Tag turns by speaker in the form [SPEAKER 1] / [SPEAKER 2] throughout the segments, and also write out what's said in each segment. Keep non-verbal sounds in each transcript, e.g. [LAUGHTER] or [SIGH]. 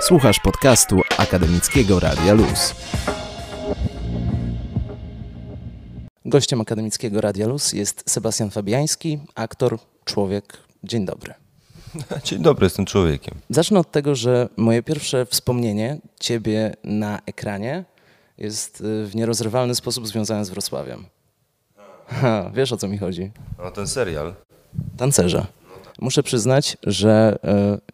[SPEAKER 1] Słuchasz podcastu Akademickiego Radia Luz. Gościem Akademickiego Radia Luz jest Sebastian Fabiański, aktor, człowiek. Dzień dobry. [LAUGHS]
[SPEAKER 2] Dzień dobry, jestem człowiekiem.
[SPEAKER 1] Zacznę od tego, że moje pierwsze wspomnienie ciebie na ekranie jest y, w nierozrywalny sposób związane z Wrocławiem. Ha, wiesz o co mi chodzi?
[SPEAKER 2] No ten serial.
[SPEAKER 1] Tancerze. Muszę przyznać, że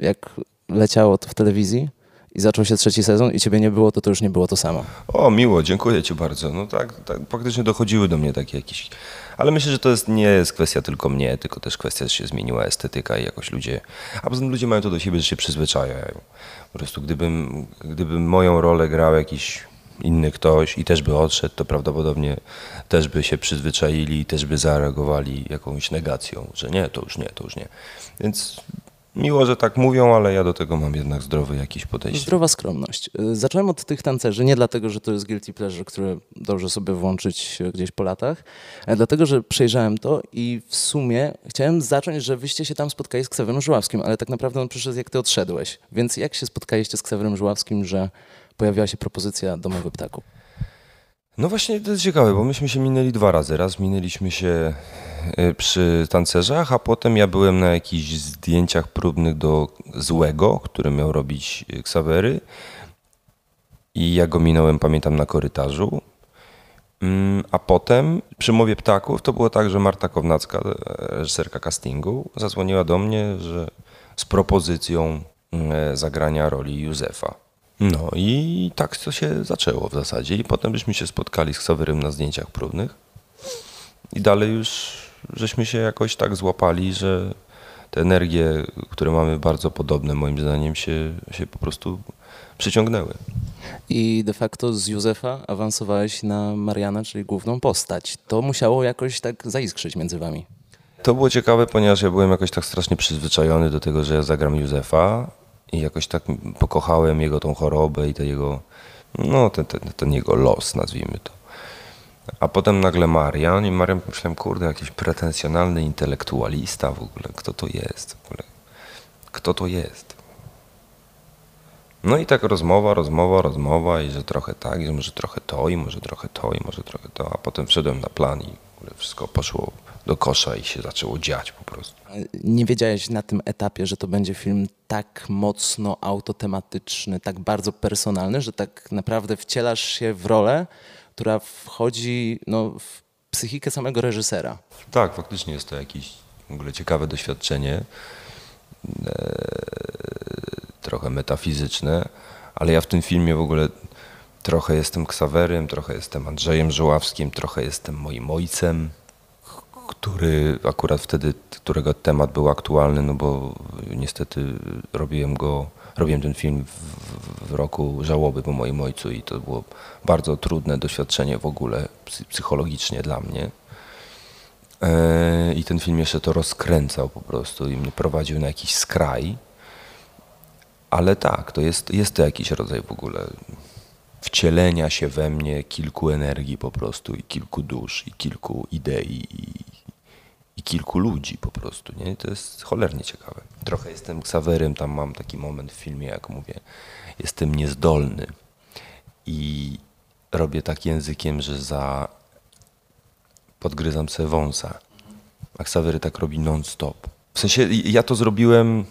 [SPEAKER 1] y, jak leciało to w telewizji i zaczął się trzeci sezon i ciebie nie było, to to już nie było to samo.
[SPEAKER 2] O, miło, dziękuję ci bardzo. No tak, tak faktycznie dochodziły do mnie takie jakieś... Ale myślę, że to jest, nie jest kwestia tylko mnie, tylko też kwestia, że się zmieniła estetyka i jakoś ludzie... A poza tym ludzie mają to do siebie, że się przyzwyczajają. Po prostu gdybym, gdybym moją rolę grał jakiś inny ktoś i też by odszedł, to prawdopodobnie też by się przyzwyczaili i też by zareagowali jakąś negacją, że nie, to już nie, to już nie. Więc miło, że tak mówią, ale ja do tego mam jednak zdrowy jakiś podejście.
[SPEAKER 1] Zdrowa skromność. Y, Zacząłem od tych tancerzy, nie dlatego, że to jest guilty pleasure, które dobrze sobie włączyć y, gdzieś po latach, ale dlatego, że przejrzałem to i w sumie chciałem zacząć, że wyście się tam spotkali z Ksawerem Żuławskim, ale tak naprawdę on przyszedł jak ty odszedłeś. Więc jak się spotkaliście z Ksawerem Żuławskim, że pojawiła się propozycja Domowy Ptaku?
[SPEAKER 2] No właśnie to jest ciekawe, bo myśmy się minęli dwa razy. Raz minęliśmy się y, przy tancerzach, a potem ja byłem na jakichś zdjęciach próbnych do Złego, który miał robić Ksawery. I ja go minąłem, pamiętam, na korytarzu. Mm, A potem przy mowie ptaków to było tak, że Marta Kownacka, e, reżyserka castingu, zadzwoniła do mnie że z propozycją e, zagrania roli Józefa. No i tak to się zaczęło w zasadzie. I potem byśmy się spotkali z Ksawerym na zdjęciach próbnych. I dalej już żeśmy się jakoś tak złapali, że te energie, które mamy bardzo podobne moim zdaniem się, się po prostu przyciągnęły.
[SPEAKER 1] I de facto z Józefa awansowałeś na Mariana, czyli główną postać. To musiało jakoś tak zaiskrzyć między wami.
[SPEAKER 2] To było ciekawe, ponieważ ja byłem jakoś tak strasznie przyzwyczajony do tego, że ja zagram Józefa i jakoś tak pokochałem jego tą chorobę i ten jego, no ten, ten, ten jego los, nazwijmy to. A potem nagle Marian i Marian myślałem, kurde, jakiś pretensjonalny intelektualista w ogóle, kto to jest w ogóle, kto to jest. No i tak rozmowa, rozmowa, rozmowa i że trochę tak, i że może trochę to i może trochę to i może trochę to, a potem wszedłem na plan i w ogóle wszystko poszło do kosza i się zaczęło dziać po prostu.
[SPEAKER 1] Nie wiedziałeś na tym etapie, że to będzie film tak mocno autotematyczny, tak bardzo personalny, że tak naprawdę wcielasz się w rolę, która wchodzi no, w psychikę samego reżysera.
[SPEAKER 2] Tak, faktycznie jest to jakieś w ogóle ciekawe doświadczenie, e, trochę metafizyczne, ale ja w tym filmie w ogóle trochę jestem Ksawerym, trochę jestem Andrzejem Żoławskim, trochę jestem moim ojcem, który akurat wtedy, którego temat był aktualny, no bo niestety robiłem go, robiłem ten film w, w roku żałoby po moim ojcu i to było bardzo trudne doświadczenie w ogóle psy- psychologicznie dla mnie. E, I ten film jeszcze to rozkręcał po prostu i mnie prowadził na jakiś skraj. Ale tak, to jest, jest to jakiś rodzaj w ogóle wcielenia się we mnie kilku energii po prostu i kilku dusz i kilku idei i, i kilku ludzi po prostu, nie? To jest cholernie ciekawe. Trochę jestem Ksawerym, tam mam taki moment w filmie, jak mówię, jestem niezdolny i robię tak językiem, że za podgryzam sobie wąsa. A Ksawery tak robi non-stop. W sensie ja to zrobiłem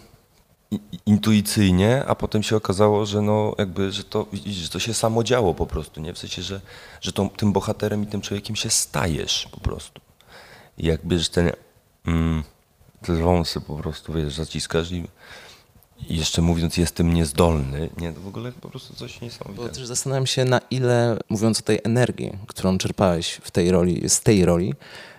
[SPEAKER 2] intuicyjnie, a potem się okazało, że no jakby, że to, że to się samo działo po prostu, nie? W sensie, że, że tą, tym bohaterem i tym człowiekiem się stajesz po prostu. I jakby, że ten, mm, te wąsy po prostu, wiesz, zaciskasz i, jeszcze mówiąc jestem niezdolny, nie? To w ogóle po prostu coś
[SPEAKER 1] Bo
[SPEAKER 2] niesamowitego.
[SPEAKER 1] też zastanawiam się, na ile, mówiąc o tej energii, którą czerpałeś w tej roli, z tej roli,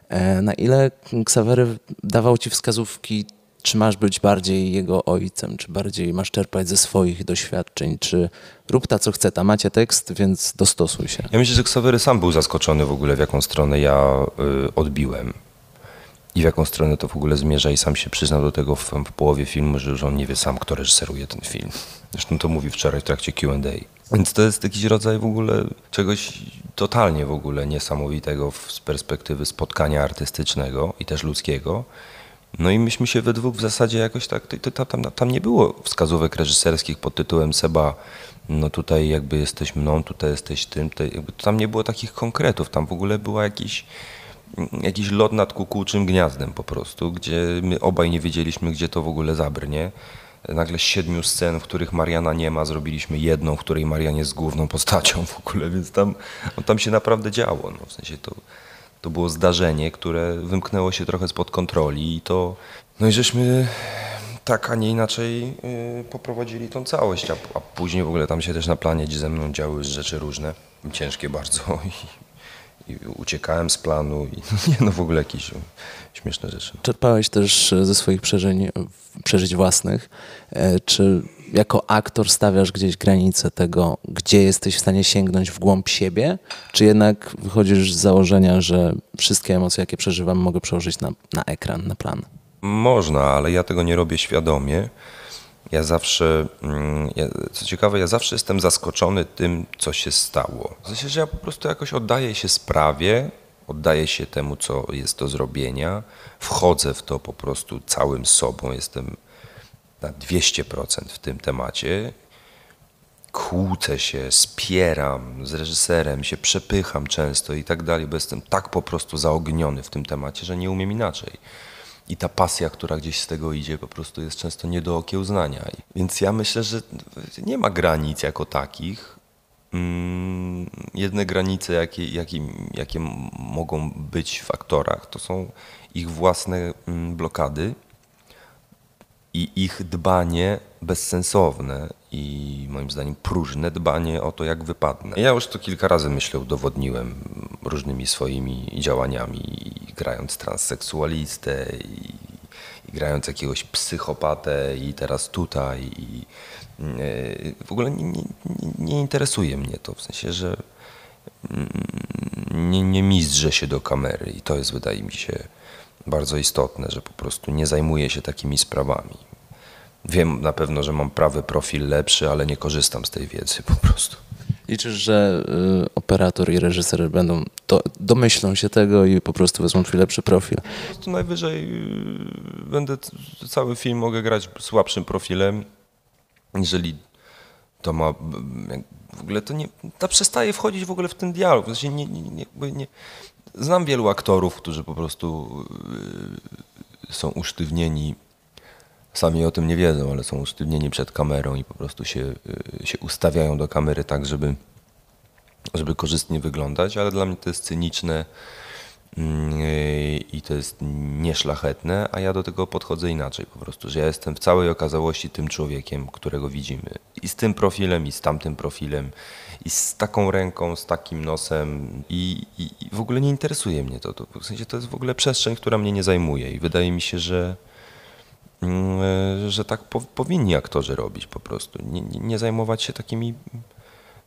[SPEAKER 1] e, na ile Ksawery dawał ci wskazówki, czy masz być bardziej jego ojcem, czy bardziej masz czerpać ze swoich doświadczeń, czy rób ta, co chce, ta macie tekst, więc dostosuj się.
[SPEAKER 2] Ja myślę, że Ksawery sam był zaskoczony w ogóle, w jaką stronę ja y, odbiłem. I w jaką stronę to w ogóle zmierza i sam się przyznał do tego w, w połowie filmu, że, że on nie wie sam, kto reżyseruje ten film. Zresztą to mówi wczoraj w trakcie Q&A. Więc to jest jakiś rodzaj w ogóle czegoś totalnie w ogóle niesamowitego z perspektywy spotkania artystycznego i też ludzkiego. No i myśmy się we dwóch w zasadzie jakoś tak, tam, tam nie było wskazówek reżyserskich pod tytułem Seba, no tutaj jakby jesteś mną, tutaj jesteś tym, tutaj tam nie było takich konkretów, tam w ogóle była jakiś, jakiś lot nad kukułczym gniazdem po prostu, gdzie my obaj nie wiedzieliśmy, gdzie to w ogóle zabrnie. Nagle siedmiu scen, w których Mariana nie ma, zrobiliśmy jedną, w której Marian jest główną postacią w ogóle, więc tam, no, tam się naprawdę działo. No, w sensie to, to było zdarzenie, które wymknęło się trochę spod kontroli i to, no i żeśmy tak, a nie inaczej yy, poprowadzili tą całość, a, a, później w ogóle tam się też na planie ze mną działy rzeczy różne, ciężkie bardzo [LAUGHS] i, uciekałem z planu i [LAUGHS] nie, no w ogóle jakieś śmieszne rzeczy.
[SPEAKER 1] Czerpałeś też ze swoich przeżyć, przeżyć własnych. E, czy jako aktor stawiasz gdzieś granice tego, gdzie jesteś w stanie sięgnąć w głąb siebie, czy jednak wychodzisz z założenia, że wszystkie emocje, jakie przeżywam, mogę przełożyć na, na ekran, na plan?
[SPEAKER 2] Można, ale ja tego nie robię świadomie. Ja zawsze, mm, ja, co ciekawe, ja zawsze jestem zaskoczony tym, co się stało. W sensie, że ja po prostu jakoś oddaję się sprawie, oddaję się temu, co jest do zrobienia, wchodzę w to po prostu całym sobą, jestem na 200% w tym temacie. Kłócę się, spieram z reżyserem, się przepycham często i tak dalej, bo jestem tak po prostu zaogniony w tym temacie, że nie umiem inaczej. I ta pasja, która gdzieś z tego idzie, po prostu jest często nie do okiełznania. Więc ja myślę, że nie ma granic jako takich. Mm, jedne granice, jakie, jakie, jakie mogą być w aktorach, to są ich własne mm, blokady i ich dbanie bezsensowne i moim zdaniem próżne dbanie o to, jak wypadnę. Ja już to kilka razy, myślę, udowodniłem różnymi swoimi działaniami, grając transseksualistę i, i grając jakiegoś psychopatę i teraz tutaj i yy, w ogóle nie, nie, nie, interesuje mnie to, w sensie, że mm, nie, nie się do kamery i to jest, wydaje mi się, bardzo istotne, że po prostu nie zajmuję się takimi sprawami. Wiem na pewno, że mam prawy profil lepszy, ale nie korzystam z tej wiedzy po prostu.
[SPEAKER 1] Liczysz, że y, operator i reżyser będą do, domyślą się tego i po prostu wezmą twój lepszy profil?
[SPEAKER 2] Po prostu najwyżej y, będę cały film mogę grać słabszym profilem, jeżeli to ma w ogóle to nie, to przestaje wchodzić w ogóle w ten dialog. Znaczy nie, nie, nie, nie, znam wielu aktorów, którzy po prostu y, są usztywnieni sami o tym nie wiedzą, ale są usztywnieni przed kamerą i po prostu się, y, się ustawiają do kamery tak, żeby, żeby korzystnie wyglądać, ale dla mnie to jest cyniczne mm, i to jest nieszlachetne, a ja do tego podchodzę inaczej po prostu, że ja jestem w całej okazałości tym człowiekiem, którego widzimy. I z tym profilem, i z tamtym profilem, i z taką ręką, z takim nosem i, i, i w ogóle nie interesuje mnie to. to. W sensie to jest w ogóle przestrzeń, która mnie nie zajmuje i wydaje mi się, że że tak po, powinni aktorzy robić po prostu. Nie, nie, zajmować się takimi,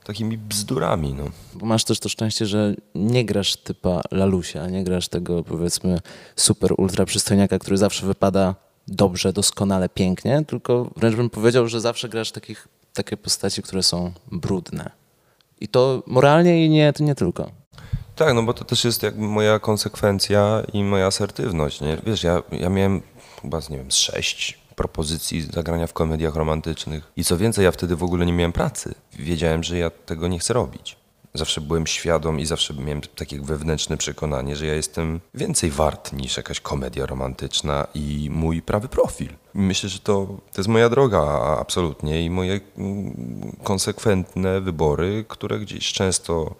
[SPEAKER 2] takimi bzdurami. No.
[SPEAKER 1] Bo masz też to szczęście, że nie grasz typa Lalusia, nie grasz tego powiedzmy super ultra przystojniaka, który zawsze wypada dobrze, doskonale, pięknie, tylko wręcz bym powiedział, że zawsze grasz takich, takie postaci, które są brudne. I to moralnie i nie, to nie tylko.
[SPEAKER 2] Tak, no bo to też jest jakby moja konsekwencja i moja asertywność. Nie? Wiesz, ja, ja miałem chyba, nie wiem, z sześć propozycji zagrania w komediach romantycznych. I co więcej, ja wtedy w ogóle nie miałem pracy. Wiedziałem, że ja tego nie chcę robić. Zawsze byłem świadom i zawsze miałem takie wewnętrzne przekonanie, że ja jestem więcej wart niż jakaś komedia romantyczna i mój prawy profil. Myślę, że to, to jest moja droga absolutnie i moje mm, konsekwentne wybory, które gdzieś często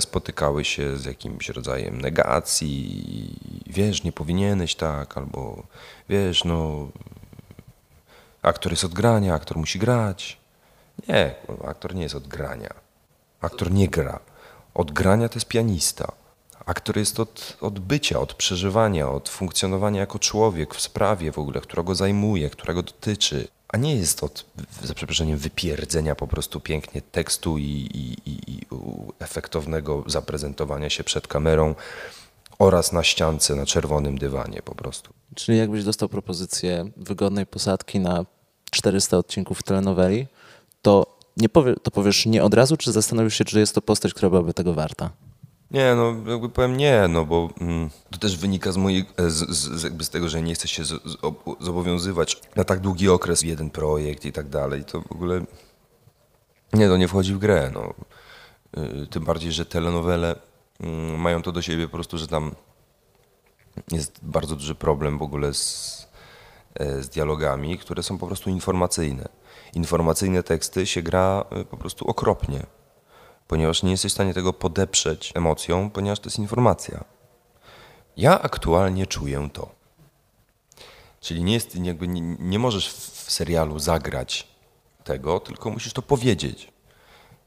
[SPEAKER 2] spotykały się z jakimś rodzajem negacji, wiesz, nie powinieneś tak, albo wiesz, no, aktor jest od grania, aktor musi grać. Nie, aktor nie jest od grania. Aktor nie gra. Od grania to jest pianista. Aktor jest od, od bycia, od przeżywania, od funkcjonowania jako człowiek w sprawie w ogóle, która go zajmuje, która go dotyczy a nie jest od, za przeproszeniem, wypierdzenia po prostu pięknie tekstu i, i, i, efektownego zaprezentowania się przed kamerą oraz na ściance, na czerwonym dywanie po prostu.
[SPEAKER 1] Czyli jakbyś dostał propozycję wygodnej posadki na 400 odcinków telenoweli, to, nie powie, to powiesz nie od razu, czy zastanowisz się, czy jest to postać, która byłaby tego warta?
[SPEAKER 2] Nie, no jakby powiem nie, no bo mm, to też wynika z mojej, z, z, jakby z tego, że nie chcę się z, z, zobowiązywać na tak długi okres jeden projekt i tak dalej. To w ogóle nie, to nie wchodzi w grę. No. Y, tym bardziej, że telenowele mm, mają to do siebie po prostu, że tam jest bardzo duży problem w ogóle z, e, z dialogami, które są po prostu informacyjne. Informacyjne teksty się gra po prostu okropnie ponieważ nie jesteś w stanie tego podeprzeć emocją, ponieważ to jest informacja. Ja aktualnie czuję to. Czyli nie, jest, jakby nie, nie możesz w serialu zagrać tego, tylko musisz to powiedzieć.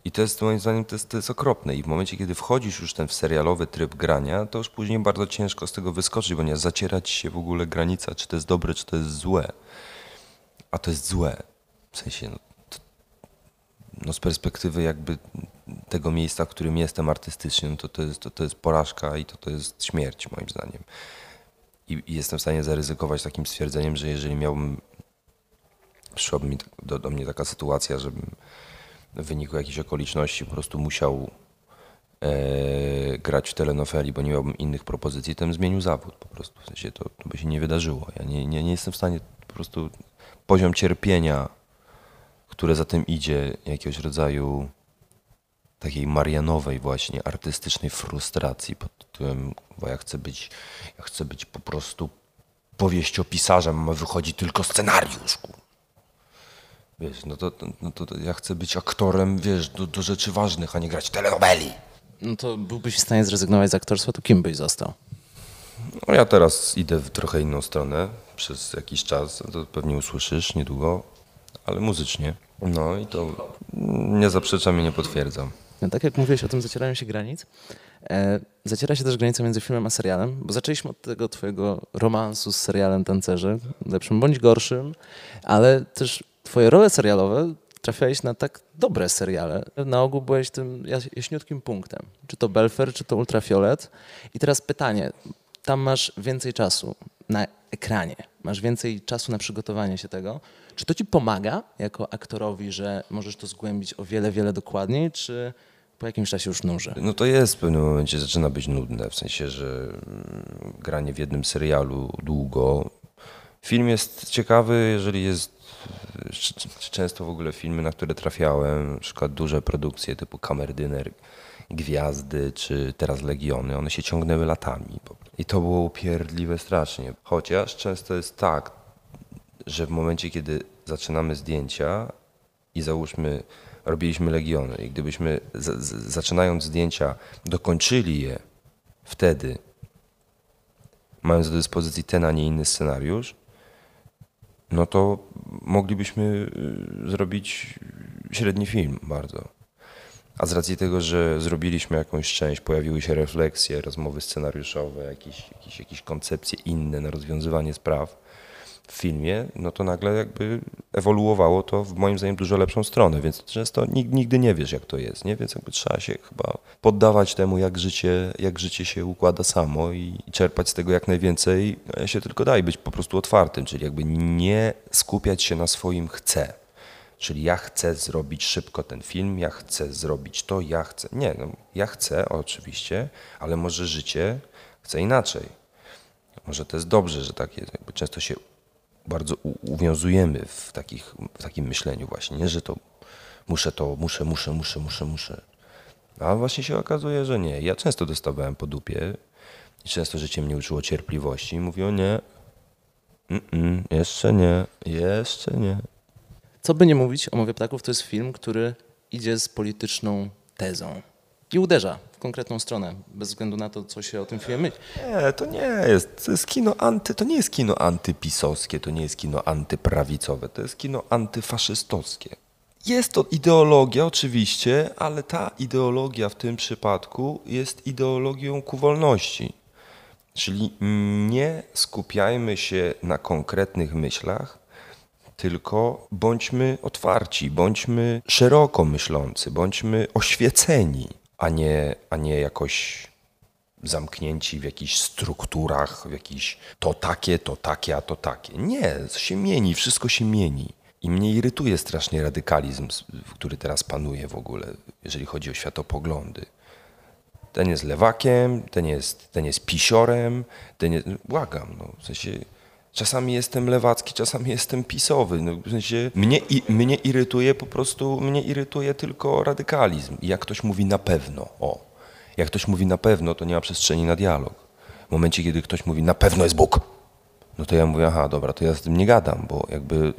[SPEAKER 2] I to jest moim zdaniem to jest, to jest okropne. I w momencie, kiedy wchodzisz już ten w serialowy tryb grania, to już później bardzo ciężko z tego wyskoczyć, ponieważ zacierać się w ogóle granica, czy to jest dobre, czy to jest złe. A to jest złe. W sensie, no, no z perspektywy jakby tego miejsca, w którym jestem artystycznie, no to, to, jest, to, to jest porażka i to, to jest śmierć moim zdaniem. I, I, jestem w stanie zaryzykować takim stwierdzeniem, że jeżeli miałbym, przyszłaby mi do, do mnie taka sytuacja, żebym w wyniku jakichś okoliczności po prostu musiał e, grać w telenofeli, bo nie miałbym innych propozycji, to bym zmienił zawód po prostu. W sensie to, to by się nie wydarzyło. Ja nie, nie, nie jestem w stanie po prostu poziom cierpienia, które za tym idzie, jakiegoś rodzaju takiej marianowej właśnie artystycznej frustracji pod tytułem, bo ja chcę być, ja chcę być po prostu powieściopisarzem, a wychodzi tylko scenariusz. Wiesz, no to, no to ja chcę być aktorem, wiesz, do, do rzeczy ważnych, a nie grać telenoweli.
[SPEAKER 1] No to byłbyś w stanie zrezygnować z aktorstwa, to kim byś został?
[SPEAKER 2] No ja teraz idę w trochę inną stronę przez jakiś czas, to pewnie usłyszysz niedługo, ale muzycznie. No i to nie zaprzeczam i nie potwierdzam.
[SPEAKER 1] No, tak jak mówiłeś o tym zacieraniu się granic, e, zaciera się też granica między filmem a serialem, bo zaczęliśmy od tego twojego romansu z serialem Tancerze, lepszym bądź gorszym, ale też twoje role serialowe trafiałeś na tak dobre seriale. Na ogół byłeś tym jaśniutkim punktem. Czy to Belfer, czy to Ultrafiolet. I teraz pytanie, tam masz więcej czasu na ekranie, masz więcej czasu na przygotowanie się tego. Czy to ci pomaga jako aktorowi, że możesz to zgłębić o wiele, wiele dokładniej, czy po jakimś czasie już nuży.
[SPEAKER 2] No to jest w pewnym momencie, zaczyna być nudne, w sensie, że mm, granie w jednym serialu długo. Film jest ciekawy, jeżeli jest często w ogóle filmy, na które trafiałem, na przykład duże produkcje typu Kamerdyner, Gwiazdy czy teraz Legiony, one się ciągnęły latami. I to było upierdliwe strasznie. Chociaż często jest tak, że w momencie, kiedy zaczynamy zdjęcia i załóżmy robiliśmy Legiony i gdybyśmy z, z, zaczynając zdjęcia dokończyli je wtedy, mając do dyspozycji ten, a nie inny scenariusz, no to moglibyśmy y, zrobić średni film bardzo. A z racji tego, że zrobiliśmy jakąś część, pojawiły się refleksje, rozmowy scenariuszowe, jakieś, jakieś, jakieś koncepcje inne na rozwiązywanie spraw, w filmie, no to nagle jakby ewoluowało to w moim zdaniem dużo lepszą stronę, więc często nigdy nie wiesz jak to jest, nie? więc jakby trzeba się chyba poddawać temu, jak życie, jak życie się układa samo i czerpać z tego jak najwięcej, się tylko daj być po prostu otwartym, czyli jakby nie skupiać się na swoim chcę. Czyli ja chcę zrobić szybko ten film, ja chcę zrobić to, ja chcę. Nie, no, ja chcę oczywiście, ale może życie chce inaczej. Może to jest dobrze, że tak jest. Jakby często się bardzo uwiązujemy w, takich, w takim myśleniu właśnie, nie? że to muszę to, muszę, muszę, muszę, muszę, muszę. A właśnie się okazuje, że nie. Ja często dostawałem po dupie i często życie mnie uczyło cierpliwości i mówiło nie, mm -mm, jeszcze nie, jeszcze nie.
[SPEAKER 1] Co by nie mówić o Mowie Ptaków, to jest film, który idzie z polityczną tezą i uderza konkretną stronę, bez względu na to, co się o tym filmie myśli.
[SPEAKER 2] Nie, to nie jest. To jest kino anty, to nie jest kino antypisowskie, to nie jest kino antyprawicowe, to jest kino antyfaszystowskie. Jest to ideologia oczywiście, ale ta ideologia w tym przypadku jest ideologią ku wolności. Czyli nie skupiajmy się na konkretnych myślach, tylko bądźmy otwarci, bądźmy szeroko myślący, bądźmy oświeceni a nie, a nie jakoś zamknięci w jakichś strukturach, w jakiś to takie, to takie, a to takie. Nie, się mieni, wszystko się mieni. I mnie irytuje strasznie radykalizm, który teraz panuje w ogóle, jeżeli chodzi o światopoglądy. ten jest lewakiem, ten jest, ten jest pisiorem, ten jest, błagam, no, w sensie czasami jestem lewacki, czasami jestem pisowy, no, w sensie mnie, i, mnie irytuje po prostu, mnie irytuje tylko radykalizm i jak ktoś mówi na pewno, o, jak ktoś mówi na pewno, to nie ma przestrzeni na dialog. W momencie, kiedy ktoś mówi na pewno jest Bóg, no to ja mówię, aha, dobra, to ja z tym nie gadam, bo jakby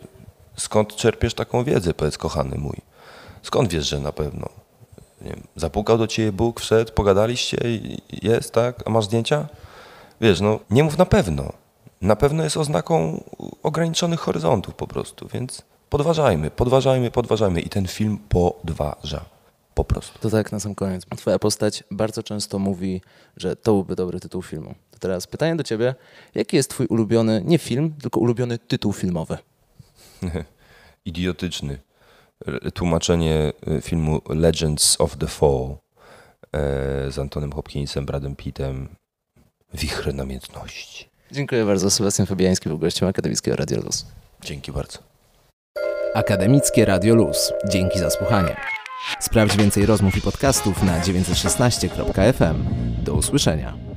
[SPEAKER 2] skąd czerpiesz taką wiedzę, powiedz kochany mój? Skąd wiesz, że na pewno? Nie wiem, zapukał do ciebie Bóg, wszedł, pogadaliście jest, tak? A masz zdjęcia? Wiesz, no nie mów na pewno. Na pewno jest oznaką ograniczonych horyzontów po prostu, więc podważajmy, podważajmy, podważajmy i ten film podważa. Po prostu.
[SPEAKER 1] To tak na sam koniec. Twoja postać bardzo często mówi, że to byłby dobry tytuł filmu. To teraz pytanie do ciebie. Jaki jest twój ulubiony, nie film, tylko ulubiony tytuł filmowy? [LAUGHS]
[SPEAKER 2] Idiotyczny. Tłumaczenie y, filmu Legends of the Fall e, z Antonem Hopkinsem, Bradem Pittem. Wichry namiętności.
[SPEAKER 1] Dziękuję bardzo. Sebastian Fabiański był gościem Akademickiego Radio Luz.
[SPEAKER 2] Dzięki bardzo.
[SPEAKER 3] Akademickie Radio Luz. Dzięki za słuchanie. Sprawdź więcej rozmów i podcastów na 916.fm. Do usłyszenia.